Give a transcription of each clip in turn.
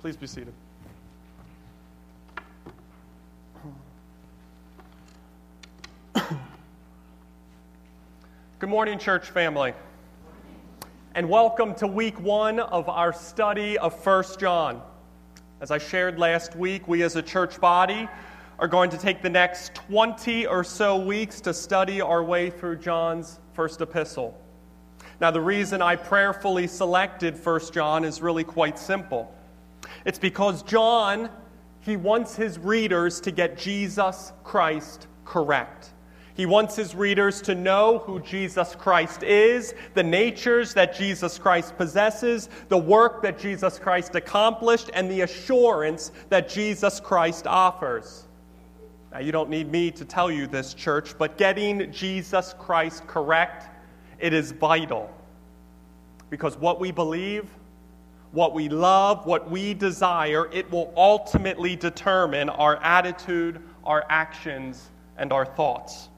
Please be seated. Good morning, church family. And welcome to week one of our study of 1 John. As I shared last week, we as a church body are going to take the next 20 or so weeks to study our way through John's first epistle. Now, the reason I prayerfully selected 1 John is really quite simple. It's because John, he wants his readers to get Jesus Christ correct. He wants his readers to know who Jesus Christ is, the natures that Jesus Christ possesses, the work that Jesus Christ accomplished, and the assurance that Jesus Christ offers. Now, you don't need me to tell you this, church, but getting Jesus Christ correct, it is vital. Because what we believe, what we love, what we desire, it will ultimately determine our attitude, our actions, and our thoughts.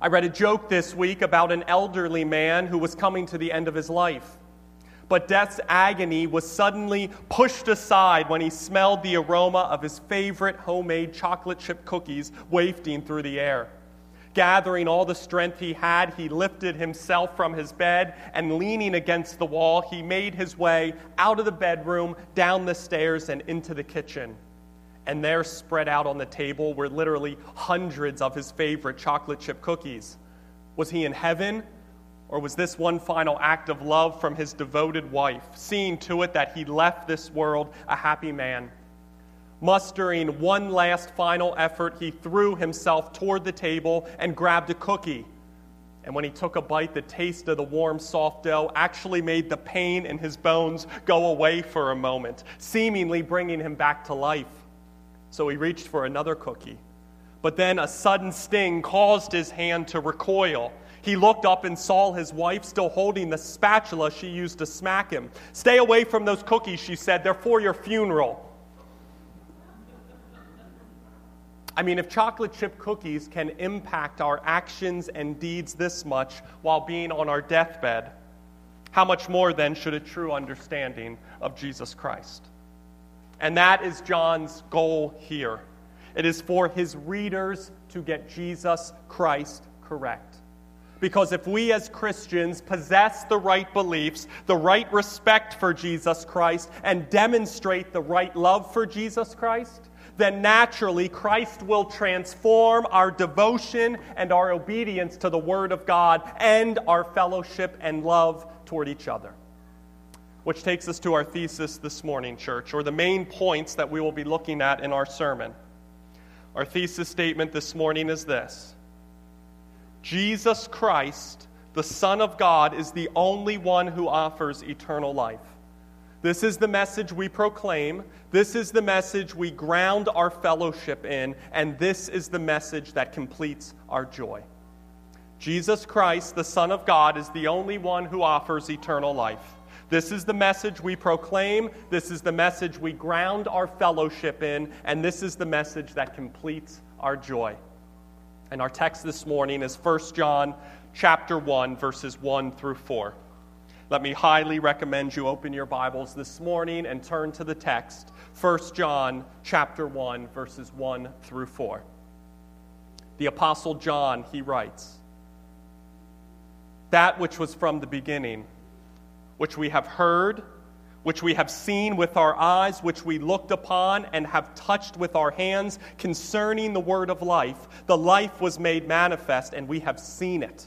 I read a joke this week about an elderly man who was coming to the end of his life. But death's agony was suddenly pushed aside when he smelled the aroma of his favorite homemade chocolate chip cookies wafting through the air. Gathering all the strength he had, he lifted himself from his bed and leaning against the wall, he made his way out of the bedroom, down the stairs, and into the kitchen and there spread out on the table were literally hundreds of his favorite chocolate chip cookies. Was he in heaven? Or was this one final act of love from his devoted wife, seeing to it that he left this world a happy man? Mustering one last final effort, he threw himself toward the table and grabbed a cookie. And when he took a bite, the taste of the warm, soft dough actually made the pain in his bones go away for a moment, seemingly bringing him back to life so he reached for another cookie. But then a sudden sting caused his hand to recoil. He looked up and saw his wife still holding the spatula she used to smack him. Stay away from those cookies, she said. They're for your funeral. I mean, if chocolate chip cookies can impact our actions and deeds this much while being on our deathbed, how much more then should a true understanding of Jesus Christ? And that is John's goal here. It is for his readers to get Jesus Christ correct. Because if we as Christians possess the right beliefs, the right respect for Jesus Christ, and demonstrate the right love for Jesus Christ, then naturally Christ will transform our devotion and our obedience to the Word of God and our fellowship and love toward each other. Which takes us to our thesis this morning, church, or the main points that we will be looking at in our sermon. Our thesis statement this morning is this Jesus Christ, the Son of God, is the only one who offers eternal life. This is the message we proclaim. This is the message we ground our fellowship in. And this is the message that completes our joy. Jesus Christ, the Son of God, is the only one who offers eternal life. This is the message we proclaim. This is the message we ground our fellowship in. And this is the message that completes our joy. And our text this morning is 1 John chapter 1 verses 1 through 4. Let me highly recommend you open your Bibles this morning and turn to the text, 1 John chapter 1 verses 1 through 4. The apostle John, he writes, that which was from the beginning which we have heard, which we have seen with our eyes, which we looked upon and have touched with our hands concerning the word of life. The life was made manifest, and we have seen it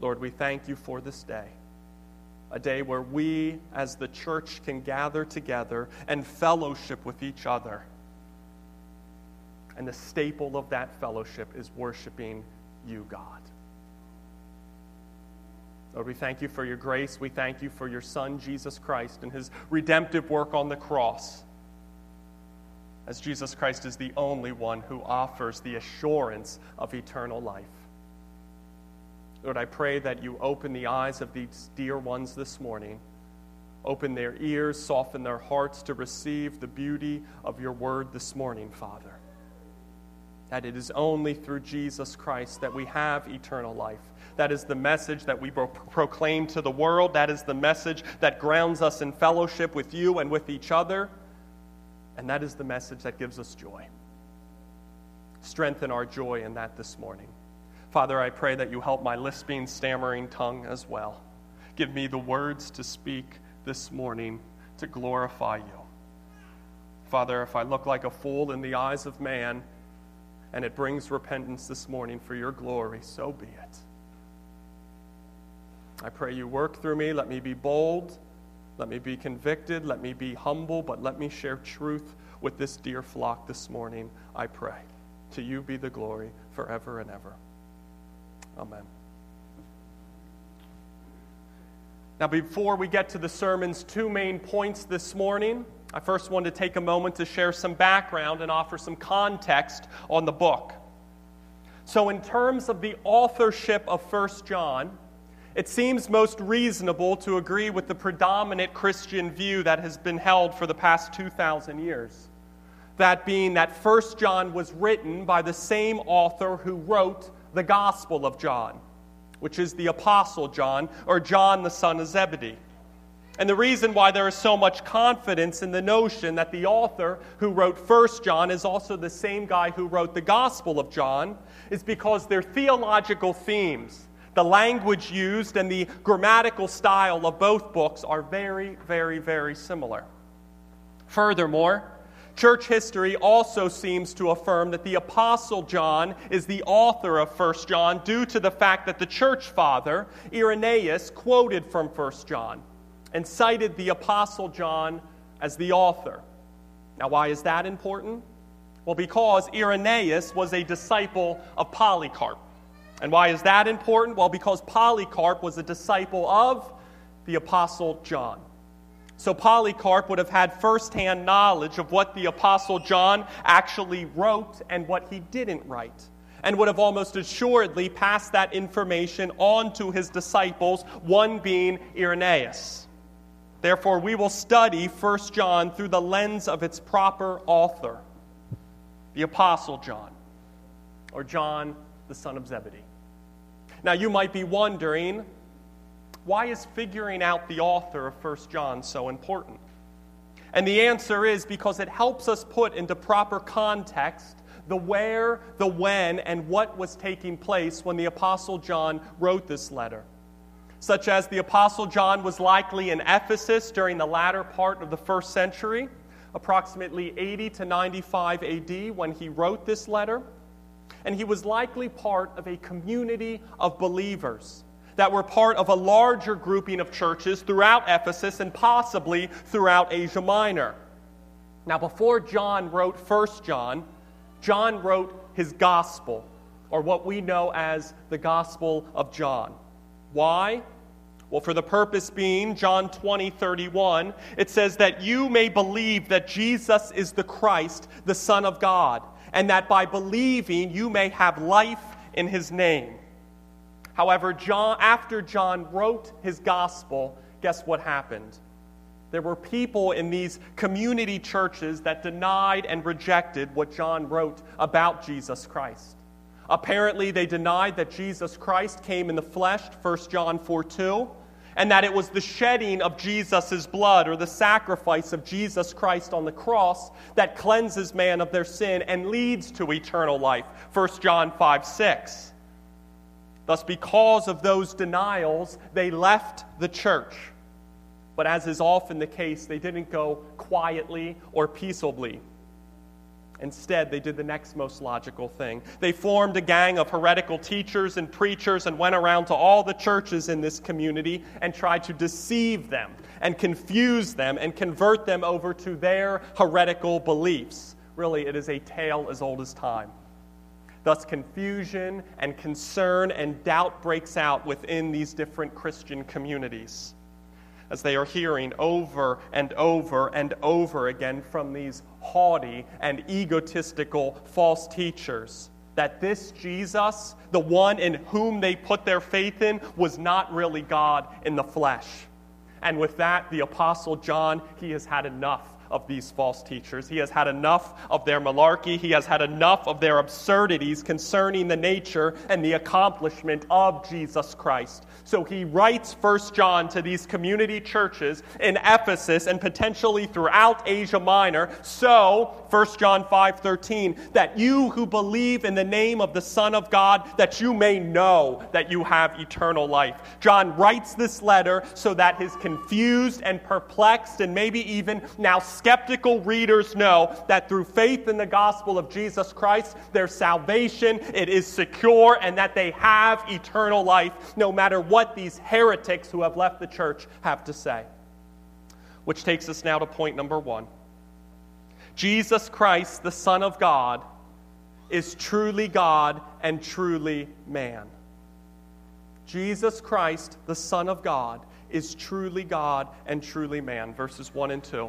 Lord, we thank you for this day a day where we as the church can gather together and fellowship with each other. And the staple of that fellowship is worshiping you, God. Lord, we thank you for your grace. We thank you for your Son, Jesus Christ, and his redemptive work on the cross. As Jesus Christ is the only one who offers the assurance of eternal life. Lord, I pray that you open the eyes of these dear ones this morning, open their ears, soften their hearts to receive the beauty of your word this morning, Father. That it is only through Jesus Christ that we have eternal life that is the message that we pro- proclaim to the world. That is the message that grounds us in fellowship with you and with each other. And that is the message that gives us joy. Strengthen our joy in that this morning. Father, I pray that you help my lisping, stammering tongue as well. Give me the words to speak this morning to glorify you. Father, if I look like a fool in the eyes of man and it brings repentance this morning for your glory, so be it. I pray you work through me. Let me be bold. Let me be convicted. Let me be humble, but let me share truth with this dear flock this morning, I pray. To you be the glory forever and ever. Amen. Now, before we get to the sermon's two main points this morning, I first want to take a moment to share some background and offer some context on the book. So, in terms of the authorship of 1 John, it seems most reasonable to agree with the predominant Christian view that has been held for the past 2,000 years. That being that 1 John was written by the same author who wrote the Gospel of John, which is the Apostle John, or John the son of Zebedee. And the reason why there is so much confidence in the notion that the author who wrote 1 John is also the same guy who wrote the Gospel of John is because their theological themes the language used and the grammatical style of both books are very, very, very similar. Furthermore, church history also seems to affirm that the Apostle John is the author of 1 John due to the fact that the church father, Irenaeus, quoted from 1 John and cited the Apostle John as the author. Now, why is that important? Well, because Irenaeus was a disciple of Polycarp. And why is that important? Well, because Polycarp was a disciple of the Apostle John. So Polycarp would have had firsthand knowledge of what the Apostle John actually wrote and what he didn't write, and would have almost assuredly passed that information on to his disciples, one being Irenaeus. Therefore, we will study 1 John through the lens of its proper author, the Apostle John, or John the son of Zebedee. Now, you might be wondering why is figuring out the author of 1 John so important? And the answer is because it helps us put into proper context the where, the when, and what was taking place when the Apostle John wrote this letter. Such as the Apostle John was likely in Ephesus during the latter part of the first century, approximately 80 to 95 AD, when he wrote this letter and he was likely part of a community of believers that were part of a larger grouping of churches throughout Ephesus and possibly throughout Asia Minor. Now, before John wrote 1 John, John wrote his gospel, or what we know as the Gospel of John. Why? Well, for the purpose being, John 20, 31, it says that you may believe that Jesus is the Christ, the Son of God and that by believing you may have life in his name. However, John, after John wrote his gospel, guess what happened? There were people in these community churches that denied and rejected what John wrote about Jesus Christ. Apparently, they denied that Jesus Christ came in the flesh, 1 John 4 2 and that it was the shedding of Jesus' blood or the sacrifice of Jesus Christ on the cross that cleanses man of their sin and leads to eternal life. 1 John 5 6. Thus, because of those denials, they left the church. But as is often the case, they didn't go quietly or peaceably. Instead, they did the next most logical thing. They formed a gang of heretical teachers and preachers and went around to all the churches in this community and tried to deceive them and confuse them and convert them over to their heretical beliefs. Really, it is a tale as old as time. Thus, confusion and concern and doubt breaks out within these different Christian communities as they are hearing over and over and over again from these haughty and egotistical false teachers that this Jesus, the one in whom they put their faith in, was not really God in the flesh. And with that, the Apostle John, he has had enough of these false teachers. He has had enough of their malarkey. He has had enough of their absurdities concerning the nature and the accomplishment of Jesus Christ. So he writes First John to these community churches in Ephesus and potentially throughout Asia Minor. So, First John 5:13, that you who believe in the name of the Son of God, that you may know that you have eternal life. John writes this letter so that his confused and perplexed and maybe even now skeptical readers know that through faith in the gospel of Jesus Christ, their salvation it is secure and that they have eternal life no matter what these heretics who have left the church have to say. Which takes us now to point number one Jesus Christ, the Son of God, is truly God and truly man. Jesus Christ, the Son of God, is truly God and truly man. Verses 1 and 2.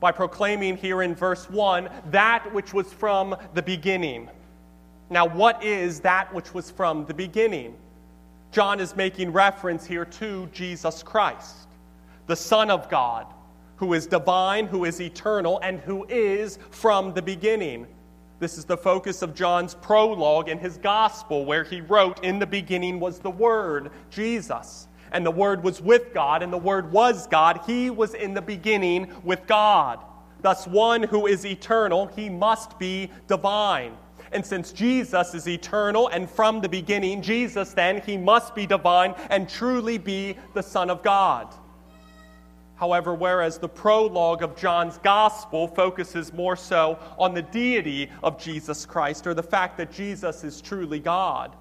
by proclaiming here in verse 1 that which was from the beginning now, what is that which was from the beginning? John is making reference here to Jesus Christ, the Son of God, who is divine, who is eternal, and who is from the beginning. This is the focus of John's prologue in his gospel, where he wrote, In the beginning was the Word, Jesus. And the Word was with God, and the Word was God. He was in the beginning with God. Thus, one who is eternal, he must be divine. And since Jesus is eternal and from the beginning, Jesus then, he must be divine and truly be the Son of God. However, whereas the prologue of John's gospel focuses more so on the deity of Jesus Christ or the fact that Jesus is truly God,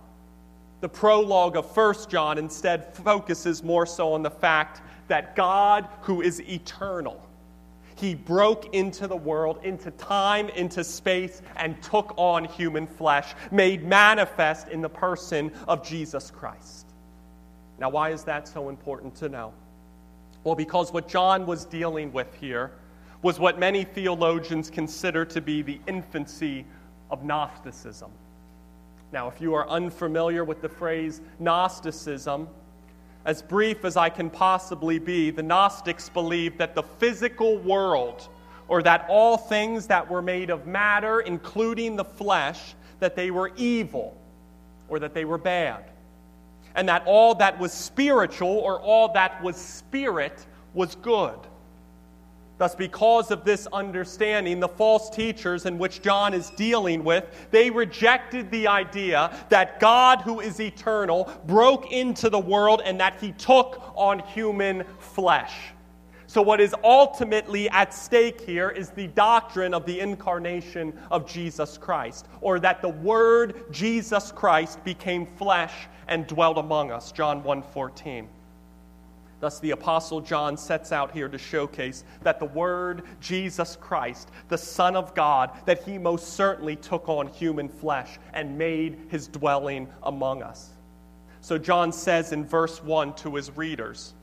the prologue of 1 John instead focuses more so on the fact that God, who is eternal, he broke into the world, into time, into space, and took on human flesh, made manifest in the person of Jesus Christ. Now, why is that so important to know? Well, because what John was dealing with here was what many theologians consider to be the infancy of Gnosticism. Now, if you are unfamiliar with the phrase Gnosticism, as brief as I can possibly be, the Gnostics believed that the physical world, or that all things that were made of matter, including the flesh, that they were evil or that they were bad. And that all that was spiritual or all that was spirit was good. Thus, because of this understanding, the false teachers in which John is dealing with, they rejected the idea that God, who is eternal, broke into the world and that he took on human flesh. So, what is ultimately at stake here is the doctrine of the incarnation of Jesus Christ, or that the Word Jesus Christ became flesh and dwelt among us. John 1 14. Thus, the Apostle John sets out here to showcase that the Word, Jesus Christ, the Son of God, that he most certainly took on human flesh and made his dwelling among us. So, John says in verse 1 to his readers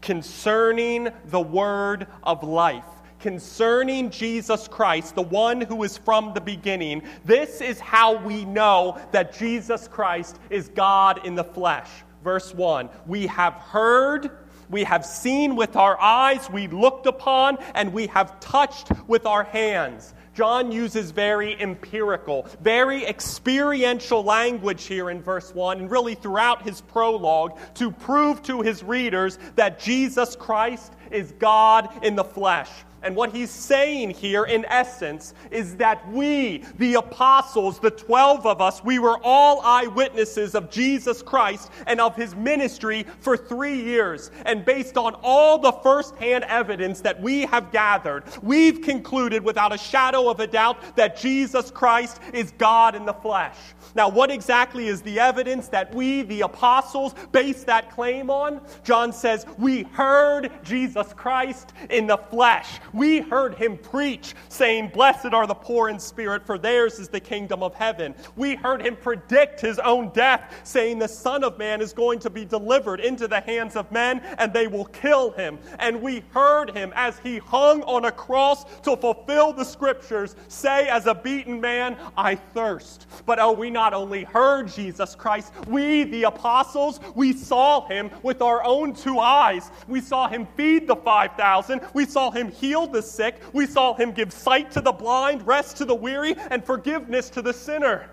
concerning the Word of life, concerning Jesus Christ, the one who is from the beginning, this is how we know that Jesus Christ is God in the flesh. Verse 1 We have heard we have seen with our eyes, we looked upon, and we have touched with our hands. John uses very empirical, very experiential language here in verse 1 and really throughout his prologue to prove to his readers that Jesus Christ is God in the flesh. And what he's saying here, in essence, is that we, the apostles, the 12 of us, we were all eyewitnesses of Jesus Christ and of his ministry for three years. And based on all the firsthand evidence that we have gathered, we've concluded without a shadow of a doubt that Jesus Christ is God in the flesh. Now, what exactly is the evidence that we, the apostles, base that claim on? John says, We heard Jesus Christ in the flesh. We heard him preach, saying, Blessed are the poor in spirit, for theirs is the kingdom of heaven. We heard him predict his own death, saying, The Son of Man is going to be delivered into the hands of men, and they will kill him. And we heard him as he hung on a cross to fulfill the scriptures, say, As a beaten man, I thirst. But oh, we not only heard Jesus Christ, we, the apostles, we saw him with our own two eyes. We saw him feed the 5,000, we saw him heal the sick. We saw him give sight to the blind, rest to the weary, and forgiveness to the sinner.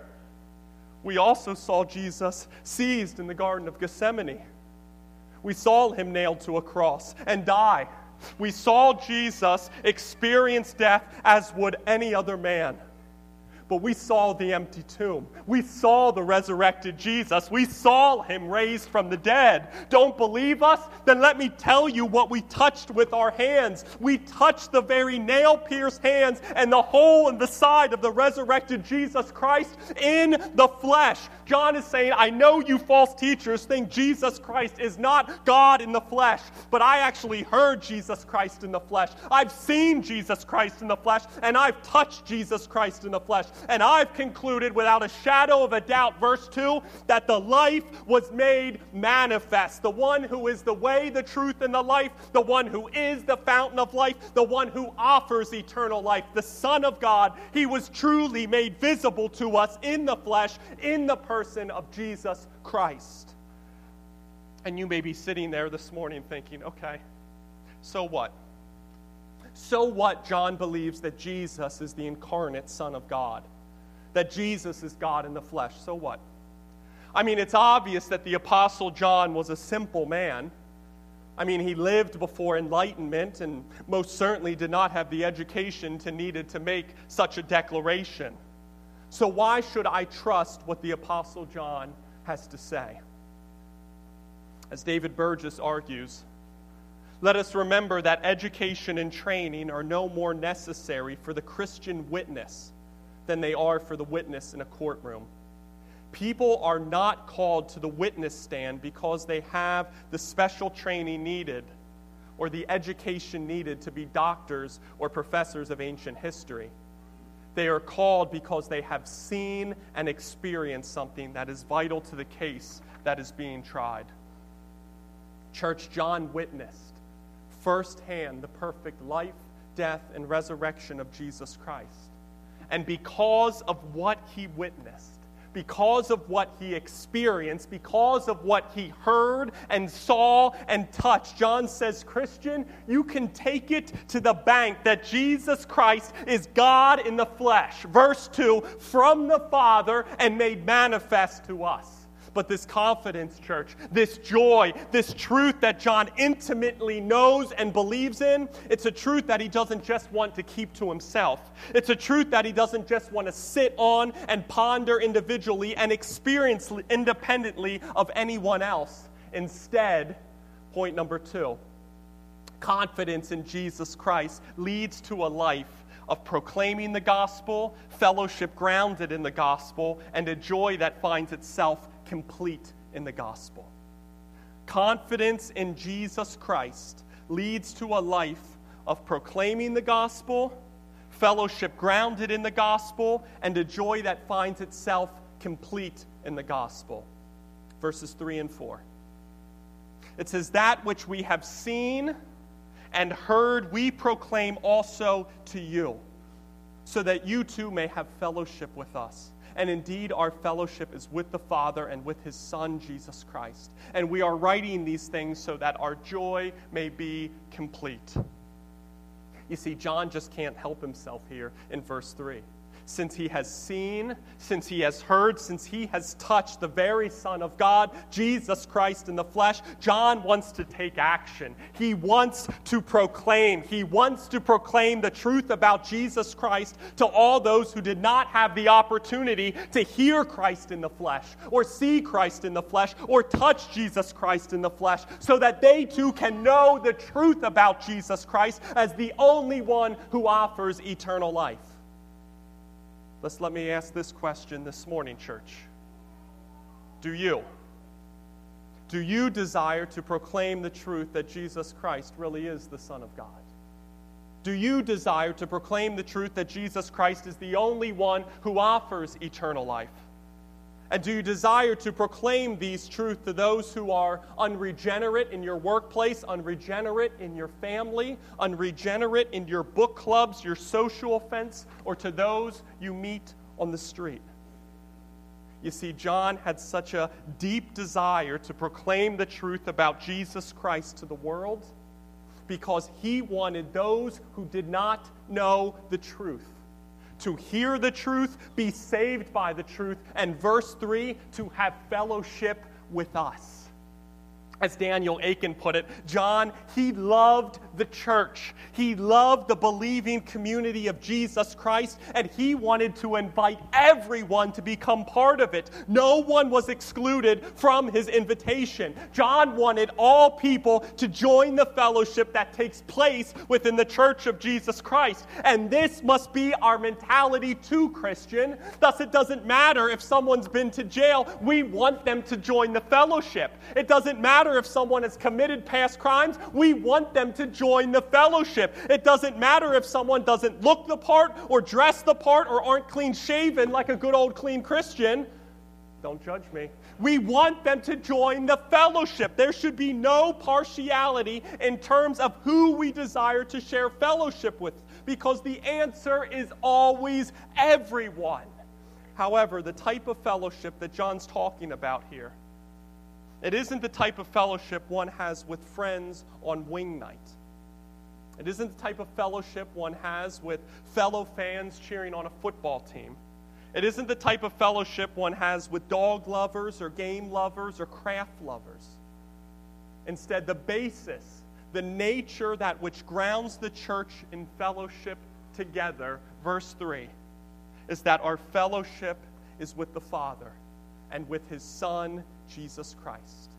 We also saw Jesus seized in the Garden of Gethsemane. We saw him nailed to a cross and die. We saw Jesus experience death as would any other man but we saw the empty tomb. We saw the resurrected Jesus. We saw him raised from the dead. Don't believe us? Then let me tell you what we touched with our hands. We touched the very nail pierced hands and the hole in the side of the resurrected Jesus Christ in the flesh. John is saying, I know you false teachers think Jesus Christ is not God in the flesh, but I actually heard Jesus Christ in the flesh. I've seen Jesus Christ in the flesh, and I've touched Jesus Christ in the flesh. And I've concluded without a shadow of a doubt, verse 2, that the life was made manifest. The one who is the way, the truth, and the life, the one who is the fountain of life, the one who offers eternal life, the Son of God. He was truly made visible to us in the flesh, in the person of Jesus Christ. And you may be sitting there this morning thinking, okay, so what? So what? John believes that Jesus is the incarnate Son of God that Jesus is God in the flesh. So what? I mean, it's obvious that the Apostle John was a simple man. I mean, he lived before enlightenment and most certainly did not have the education to needed to make such a declaration. So why should I trust what the Apostle John has to say? As David Burgess argues, let us remember that education and training are no more necessary for the Christian witness than they are for the witness in a courtroom. People are not called to the witness stand because they have the special training needed or the education needed to be doctors or professors of ancient history. They are called because they have seen and experienced something that is vital to the case that is being tried. Church John witnessed firsthand the perfect life, death, and resurrection of Jesus Christ. And because of what he witnessed, because of what he experienced, because of what he heard and saw and touched. John says, Christian, you can take it to the bank that Jesus Christ is God in the flesh. Verse 2 from the Father and made manifest to us. But this confidence, church, this joy, this truth that John intimately knows and believes in, it's a truth that he doesn't just want to keep to himself. It's a truth that he doesn't just want to sit on and ponder individually and experience independently of anyone else. Instead, point number two confidence in Jesus Christ leads to a life of proclaiming the gospel, fellowship grounded in the gospel, and a joy that finds itself complete in the gospel. Confidence in Jesus Christ leads to a life of proclaiming the gospel, fellowship grounded in the gospel, and a joy that finds itself complete in the gospel. Verses 3 and 4. It says, That which we have seen and heard, we proclaim also to you, so that you too may have fellowship with us. And indeed, our fellowship is with the Father and with His Son, Jesus Christ. And we are writing these things so that our joy may be complete. You see, John just can't help himself here in verse 3. Since he has seen, since he has heard, since he has touched the very Son of God, Jesus Christ in the flesh, John wants to take action. He wants to proclaim. He wants to proclaim the truth about Jesus Christ to all those who did not have the opportunity to hear Christ in the flesh, or see Christ in the flesh, or touch Jesus Christ in the flesh, so that they too can know the truth about Jesus Christ as the only one who offers eternal life. Let's let me ask this question this morning, church. Do you? Do you desire to proclaim the truth that Jesus Christ really is the Son of God? Do you desire to proclaim the truth that Jesus Christ is the only one who offers eternal life? And do you desire to proclaim these truths to those who are unregenerate in your workplace, unregenerate in your family, unregenerate in your book clubs, your social fence, or to those you meet on the street? You see, John had such a deep desire to proclaim the truth about Jesus Christ to the world because he wanted those who did not know the truth to hear the truth, be saved by the truth, and verse 3, to have fellowship with us. As Daniel Akin put it, John, he loved the church. He loved the believing community of Jesus Christ, and he wanted to invite everyone to become part of it. No one was excluded from his invitation. John wanted all people to join the fellowship that takes place within the church of Jesus Christ. And this must be our mentality too, Christian. Thus, it doesn't matter if someone's been to jail, we want them to join the fellowship. It doesn't matter matter if someone has committed past crimes, we want them to join the fellowship. It doesn't matter if someone doesn't look the part or dress the part or aren't clean shaven like a good old clean Christian. Don't judge me. We want them to join the fellowship. There should be no partiality in terms of who we desire to share fellowship with because the answer is always everyone. However, the type of fellowship that John's talking about here it isn't the type of fellowship one has with friends on wing night. It isn't the type of fellowship one has with fellow fans cheering on a football team. It isn't the type of fellowship one has with dog lovers or game lovers or craft lovers. Instead, the basis, the nature that which grounds the church in fellowship together, verse 3, is that our fellowship is with the Father and with his Son, Jesus Christ.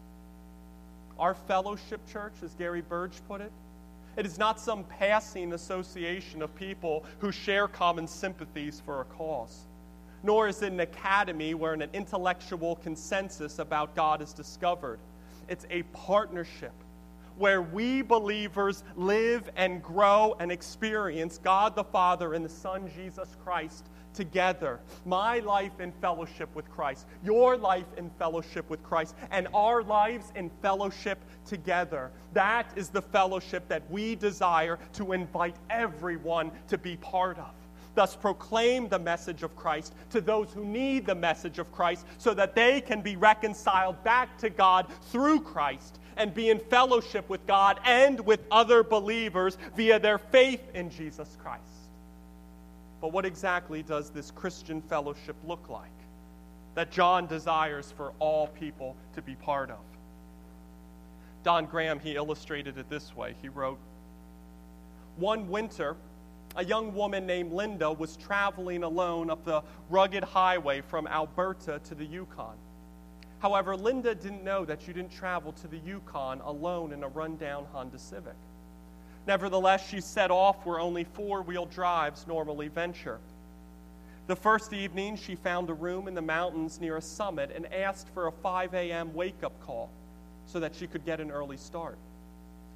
Our fellowship church, as Gary Burge put it, it is not some passing association of people who share common sympathies for a cause, nor is it an academy where an intellectual consensus about God is discovered. It's a partnership where we believers live and grow and experience God the Father and the Son Jesus Christ together. My life in fellowship with Christ, your life in fellowship with Christ, and our lives in fellowship together. That is the fellowship that we desire to invite everyone to be part of. Thus, proclaim the message of Christ to those who need the message of Christ so that they can be reconciled back to God through Christ and be in fellowship with God and with other believers via their faith in Jesus Christ. But what exactly does this Christian fellowship look like that John desires for all people to be part of? Don Graham, he illustrated it this way. He wrote One winter, a young woman named Linda was traveling alone up the rugged highway from Alberta to the Yukon. However, Linda didn't know that you didn't travel to the Yukon alone in a rundown Honda Civic. Nevertheless, she set off where only four wheel drives normally venture. The first evening, she found a room in the mountains near a summit and asked for a 5 a.m. wake up call so that she could get an early start.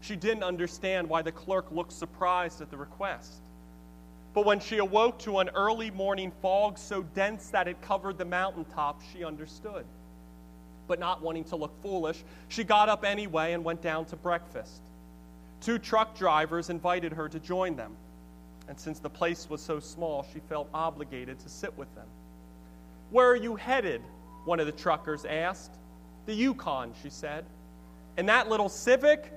She didn't understand why the clerk looked surprised at the request. But when she awoke to an early morning fog so dense that it covered the mountaintop, she understood. But not wanting to look foolish, she got up anyway and went down to breakfast. Two truck drivers invited her to join them, and since the place was so small, she felt obligated to sit with them. Where are you headed? One of the truckers asked. The Yukon, she said. And that little Civic?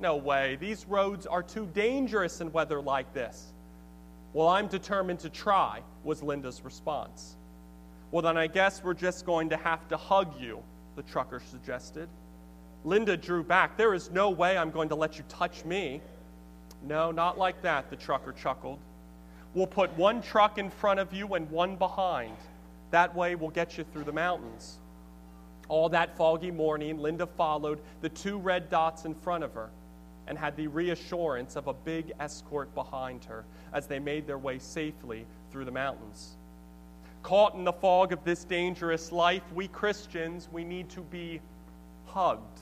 No way. These roads are too dangerous in weather like this. Well, I'm determined to try, was Linda's response. Well, then I guess we're just going to have to hug you, the trucker suggested. Linda drew back. There is no way I'm going to let you touch me. No, not like that, the trucker chuckled. We'll put one truck in front of you and one behind. That way, we'll get you through the mountains. All that foggy morning, Linda followed the two red dots in front of her and had the reassurance of a big escort behind her as they made their way safely through the mountains. Caught in the fog of this dangerous life, we Christians, we need to be hugged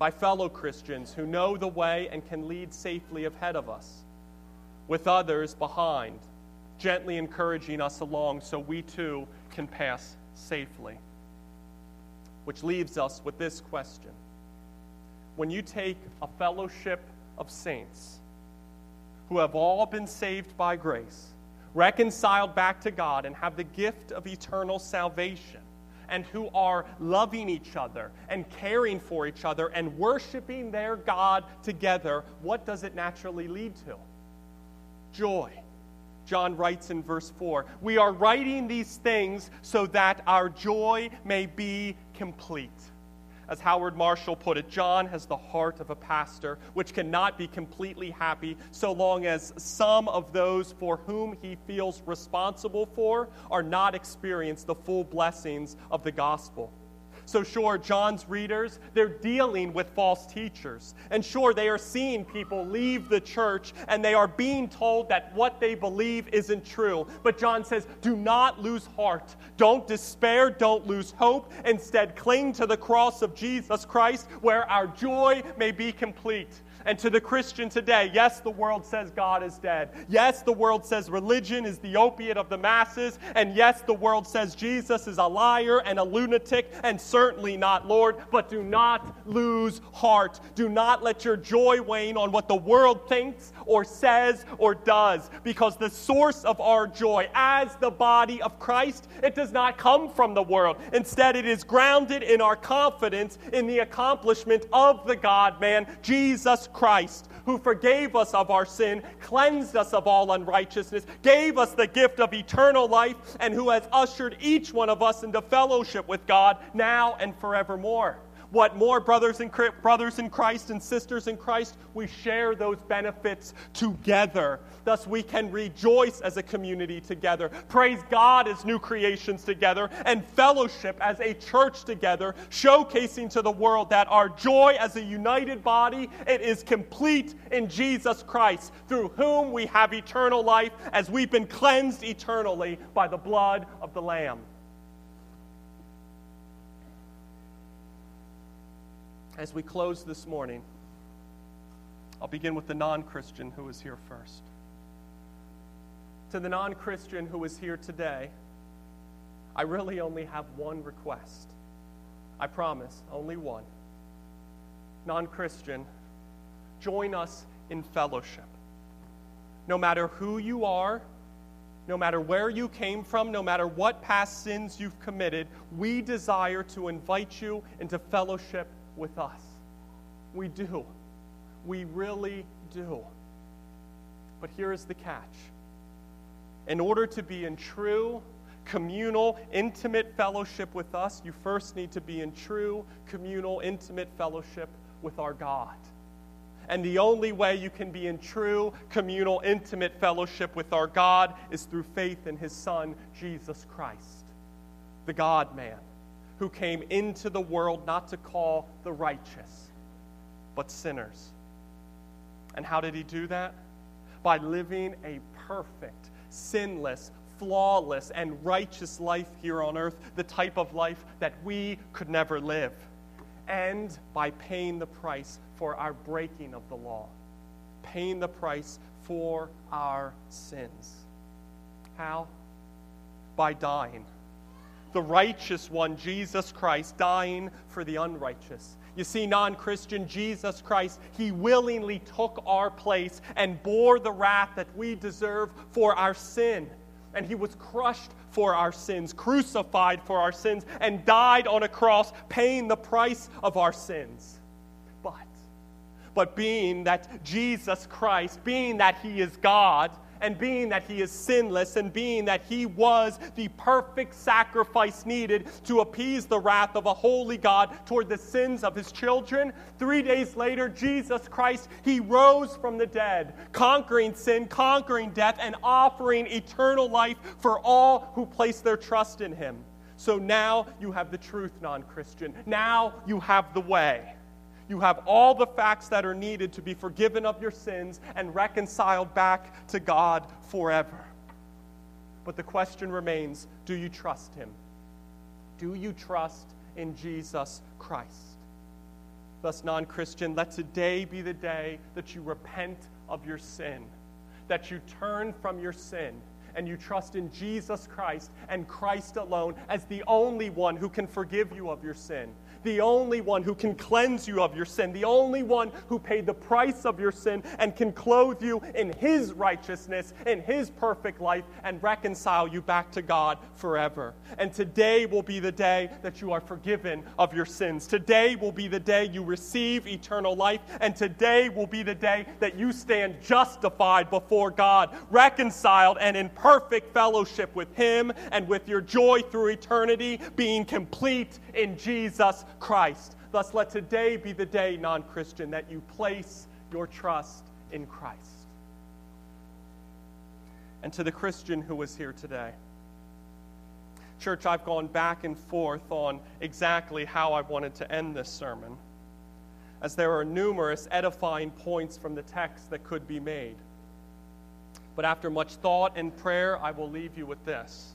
by fellow Christians who know the way and can lead safely ahead of us, with others behind, gently encouraging us along so we too can pass safely. Which leaves us with this question When you take a fellowship of saints who have all been saved by grace, reconciled back to God, and have the gift of eternal salvation, and who are loving each other and caring for each other and worshiping their God together, what does it naturally lead to? Joy. John writes in verse 4 We are writing these things so that our joy may be complete. As Howard Marshall put it, John has the heart of a pastor, which cannot be completely happy so long as some of those for whom he feels responsible for are not experience the full blessings of the gospel. So, sure, John's readers, they're dealing with false teachers. And sure, they are seeing people leave the church and they are being told that what they believe isn't true. But John says, do not lose heart. Don't despair. Don't lose hope. Instead, cling to the cross of Jesus Christ where our joy may be complete. And to the Christian today, yes, the world says God is dead. Yes, the world says religion is the opiate of the masses. And yes, the world says Jesus is a liar and a lunatic and certainly not Lord. But do not lose heart. Do not let your joy wane on what the world thinks or says or does. Because the source of our joy as the body of Christ, it does not come from the world. Instead, it is grounded in our confidence in the accomplishment of the God man, Jesus Christ, who forgave us of our sin, cleansed us of all unrighteousness, gave us the gift of eternal life, and who has ushered each one of us into fellowship with God now and forevermore. What more, brothers and brothers in Christ and sisters in Christ? We share those benefits together. Thus, we can rejoice as a community together, praise God as new creations together, and fellowship as a church together, showcasing to the world that our joy as a united body it is complete in Jesus Christ, through whom we have eternal life, as we've been cleansed eternally by the blood of the Lamb. As we close this morning, I'll begin with the non Christian who is here first. To the non Christian who is here today, I really only have one request. I promise, only one. Non Christian, join us in fellowship. No matter who you are, no matter where you came from, no matter what past sins you've committed, we desire to invite you into fellowship with us. We do. We really do. But here is the catch. In order to be in true, communal, intimate fellowship with us, you first need to be in true, communal, intimate fellowship with our God. And the only way you can be in true, communal, intimate fellowship with our God is through faith in His Son, Jesus Christ, the God man who came into the world not to call the righteous, but sinners. And how did he do that? By living a perfect, sinless, flawless, and righteous life here on earth, the type of life that we could never live. And by paying the price for our breaking of the law, paying the price for our sins. How? By dying the righteous one, Jesus Christ, dying for the unrighteous. You see, non Christian, Jesus Christ, he willingly took our place and bore the wrath that we deserve for our sin. And he was crushed for our sins, crucified for our sins, and died on a cross, paying the price of our sins. But, but being that Jesus Christ, being that he is God, and being that he is sinless, and being that he was the perfect sacrifice needed to appease the wrath of a holy God toward the sins of his children, three days later, Jesus Christ, he rose from the dead, conquering sin, conquering death, and offering eternal life for all who place their trust in him. So now you have the truth, non Christian. Now you have the way. You have all the facts that are needed to be forgiven of your sins and reconciled back to God forever. But the question remains do you trust Him? Do you trust in Jesus Christ? Thus, non Christian, let today be the day that you repent of your sin, that you turn from your sin and you trust in Jesus Christ and Christ alone as the only one who can forgive you of your sin, the only one who can cleanse you of your sin, the only one who paid the price of your sin and can clothe you in his righteousness, in his perfect life, and reconcile you back to God forever. And today will be the day that you are forgiven of your sins. Today will be the day you receive eternal life, and today will be the day that you stand justified before God, reconciled and in perfect fellowship with him and with your joy through eternity being complete in Jesus Christ. Thus, let today be the day, non Christian, that you place your trust in Christ. And to the Christian who is here today, Church, I've gone back and forth on exactly how I wanted to end this sermon, as there are numerous edifying points from the text that could be made. But after much thought and prayer, I will leave you with this.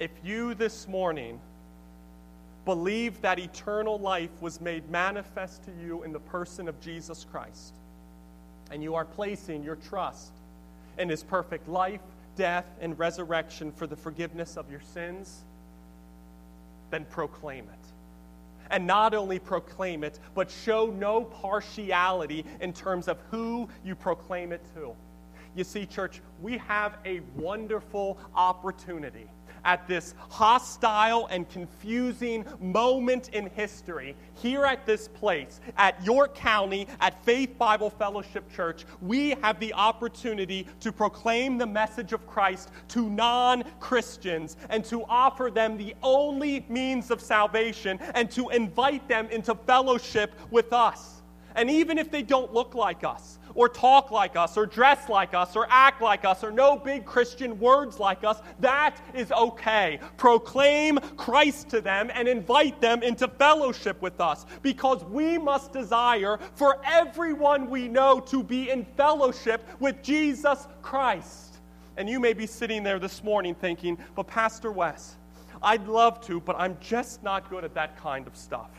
If you this morning believe that eternal life was made manifest to you in the person of Jesus Christ, and you are placing your trust in his perfect life, death, and resurrection for the forgiveness of your sins, then proclaim it. And not only proclaim it, but show no partiality in terms of who you proclaim it to. You see, church, we have a wonderful opportunity at this hostile and confusing moment in history, here at this place, at York County, at Faith Bible Fellowship Church, we have the opportunity to proclaim the message of Christ to non Christians and to offer them the only means of salvation and to invite them into fellowship with us. And even if they don't look like us, or talk like us, or dress like us, or act like us, or know big Christian words like us, that is okay. Proclaim Christ to them and invite them into fellowship with us because we must desire for everyone we know to be in fellowship with Jesus Christ. And you may be sitting there this morning thinking, but Pastor Wes, I'd love to, but I'm just not good at that kind of stuff.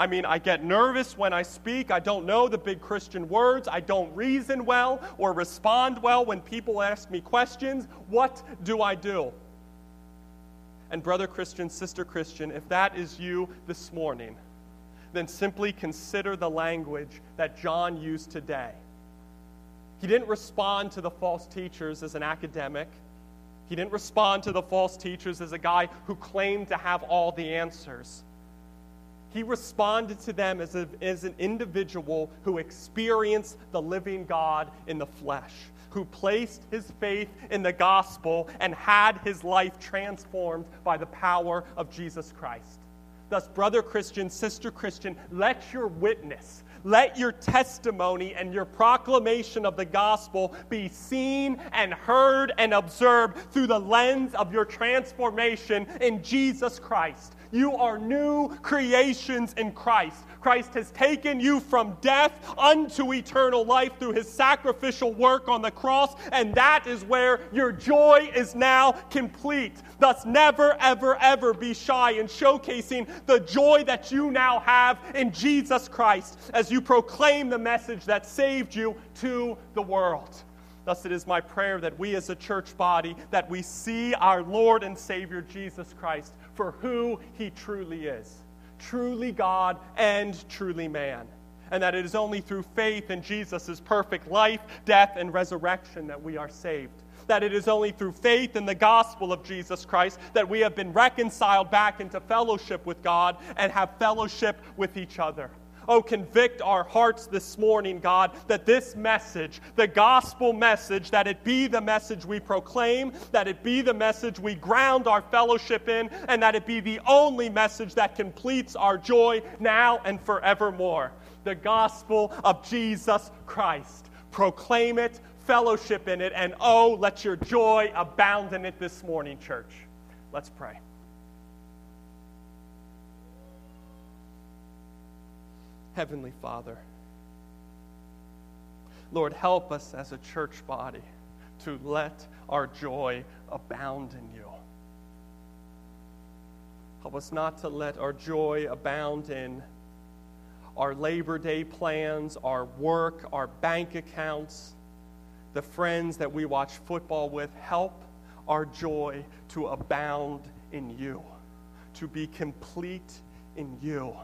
I mean, I get nervous when I speak. I don't know the big Christian words. I don't reason well or respond well when people ask me questions. What do I do? And, brother Christian, sister Christian, if that is you this morning, then simply consider the language that John used today. He didn't respond to the false teachers as an academic. He didn't respond to the false teachers as a guy who claimed to have all the answers. He responded to them as, a, as an individual who experienced the living God in the flesh, who placed his faith in the gospel and had his life transformed by the power of Jesus Christ. Thus, brother Christian, sister Christian, let your witness, let your testimony and your proclamation of the gospel be seen and heard and observed through the lens of your transformation in Jesus Christ. You are new creations in Christ. Christ has taken you from death unto eternal life through his sacrificial work on the cross, and that is where your joy is now complete. Thus, never, ever, ever be shy in showcasing the joy that you now have in Jesus Christ as you proclaim the message that saved you to the world. Thus, it is my prayer that we as a church body, that we see our Lord and Savior Jesus Christ for who he truly is truly God and truly man. And that it is only through faith in Jesus' perfect life, death, and resurrection that we are saved. That it is only through faith in the gospel of Jesus Christ that we have been reconciled back into fellowship with God and have fellowship with each other. Oh, convict our hearts this morning, God, that this message, the gospel message, that it be the message we proclaim, that it be the message we ground our fellowship in, and that it be the only message that completes our joy now and forevermore. The gospel of Jesus Christ. Proclaim it, fellowship in it, and oh, let your joy abound in it this morning, church. Let's pray. Heavenly Father, Lord, help us as a church body to let our joy abound in you. Help us not to let our joy abound in our Labor Day plans, our work, our bank accounts, the friends that we watch football with. Help our joy to abound in you, to be complete in you.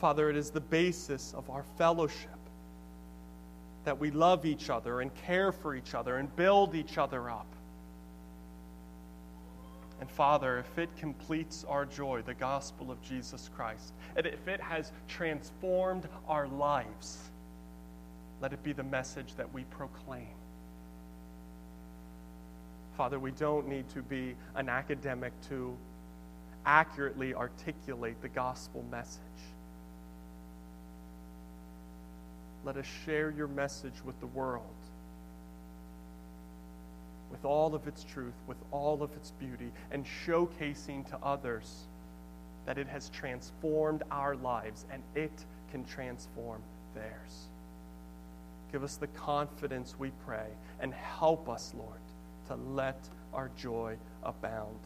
Father, it is the basis of our fellowship that we love each other and care for each other and build each other up. And Father, if it completes our joy, the gospel of Jesus Christ, and if it has transformed our lives, let it be the message that we proclaim. Father, we don't need to be an academic to accurately articulate the gospel message. Let us share your message with the world, with all of its truth, with all of its beauty, and showcasing to others that it has transformed our lives and it can transform theirs. Give us the confidence we pray and help us, Lord, to let our joy abound.